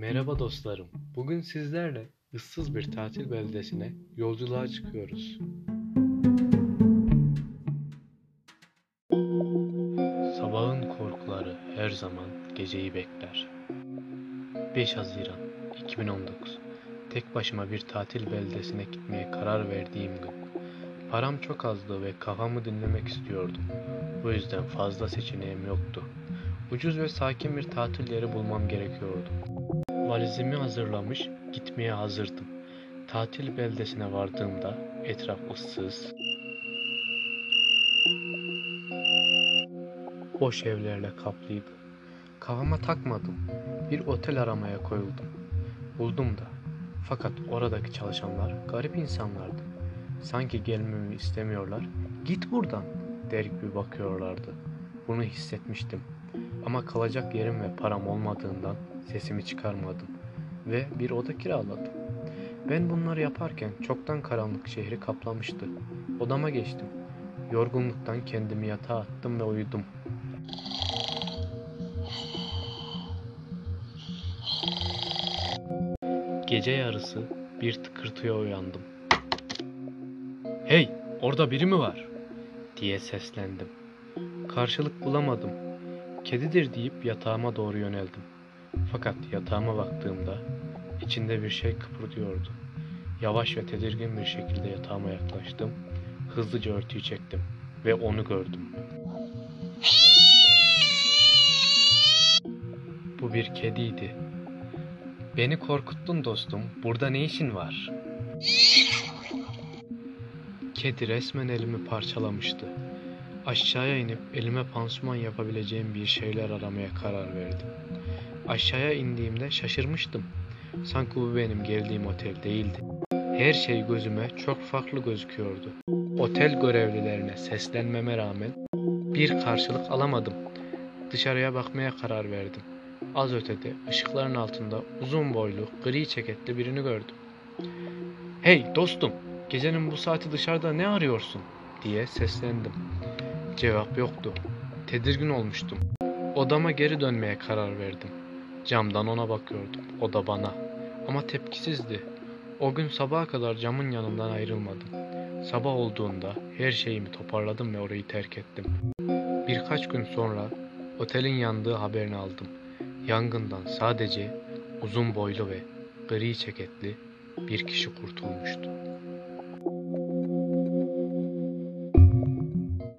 Merhaba dostlarım. Bugün sizlerle ıssız bir tatil beldesine yolculuğa çıkıyoruz. Sabahın korkuları her zaman geceyi bekler. 5 Haziran 2019 Tek başıma bir tatil beldesine gitmeye karar verdiğim gün. Param çok azdı ve kafamı dinlemek istiyordum. Bu yüzden fazla seçeneğim yoktu. Ucuz ve sakin bir tatil yeri bulmam gerekiyordu. Valizimi hazırlamış, gitmeye hazırdım. Tatil beldesine vardığımda etraf ıssız, boş evlerle kaplıydı. Kafama takmadım. Bir otel aramaya koyuldum. Buldum da. Fakat oradaki çalışanlar garip insanlardı. Sanki gelmemi istemiyorlar. Git buradan der gibi bakıyorlardı. Bunu hissetmiştim. Ama kalacak yerim ve param olmadığından sesimi çıkarmadım ve bir oda kiraladım. Ben bunları yaparken çoktan karanlık şehri kaplamıştı. Odama geçtim. Yorgunluktan kendimi yatağa attım ve uyudum. Gece yarısı bir tıkırtıya uyandım. Hey, orada biri mi var? diye seslendim. Karşılık bulamadım. Kedidir deyip yatağıma doğru yöneldim. Fakat yatağıma baktığımda içinde bir şey kıpırdıyordu. Yavaş ve tedirgin bir şekilde yatağıma yaklaştım. Hızlıca örtüyü çektim ve onu gördüm. Bu bir kediydi. Beni korkuttun dostum. Burada ne işin var? Kedi resmen elimi parçalamıştı. Aşağıya inip elime pansuman yapabileceğim bir şeyler aramaya karar verdim. Aşağıya indiğimde şaşırmıştım. Sanki bu benim geldiğim otel değildi. Her şey gözüme çok farklı gözüküyordu. Otel görevlilerine seslenmeme rağmen bir karşılık alamadım. Dışarıya bakmaya karar verdim. Az ötede ışıkların altında uzun boylu, gri ceketli birini gördüm. Hey dostum, gecenin bu saati dışarıda ne arıyorsun? diye seslendim. Cevap yoktu. Tedirgin olmuştum. Odama geri dönmeye karar verdim. Camdan ona bakıyordum. O da bana. Ama tepkisizdi. O gün sabaha kadar camın yanından ayrılmadım. Sabah olduğunda her şeyimi toparladım ve orayı terk ettim. Birkaç gün sonra otelin yandığı haberini aldım. Yangından sadece uzun boylu ve gri ceketli bir kişi kurtulmuştu.